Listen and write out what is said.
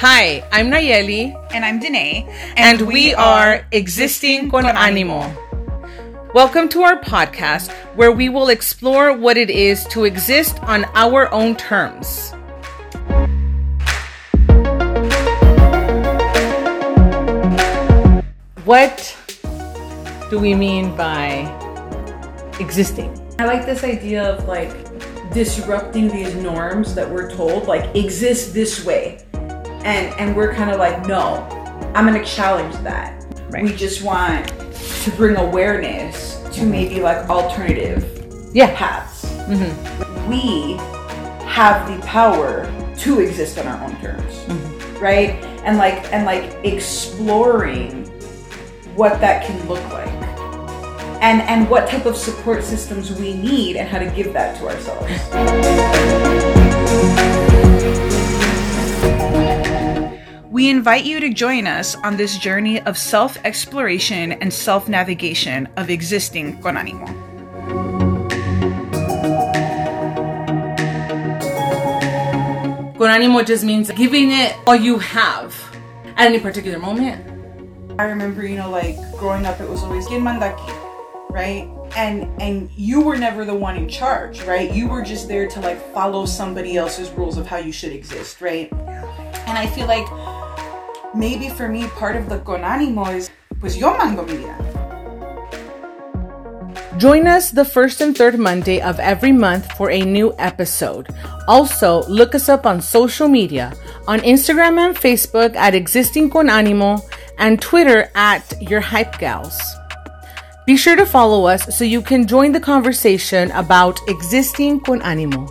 Hi, I'm Nayeli. And I'm Danae. And, and we, we, are Existing con Animo. Welcome to our podcast where we will explore what it is to exist on our own terms. What do we mean by existing? I like this idea of like disrupting these norms that we're told like exist this way and and we're kind of like no i'm gonna challenge that right. we just want to bring awareness to mm-hmm. maybe like alternative yeah. paths mm-hmm. we have the power to exist on our own terms mm-hmm. right and like and like exploring what that can look like and and what type of support systems we need and how to give that to ourselves. Invite you to join us on this journey of self exploration and self navigation of existing con animo. Con animo just means giving it all you have at any particular moment. I remember, you know, like growing up, it was always "Quien manda aquí?" right? And and you were never the one in charge, right? You were just there to like follow somebody else's rules of how you should exist, right? And I feel like maybe for me part of the con ánimo is pues yo mando mi vida. Join us the first and third Monday of every month for a new episode. Also, look us up on social media on Instagram and Facebook at Existing Con Animo and Twitter at Your Hype Gals. Be sure to follow us so you can join the conversation about existing con animo.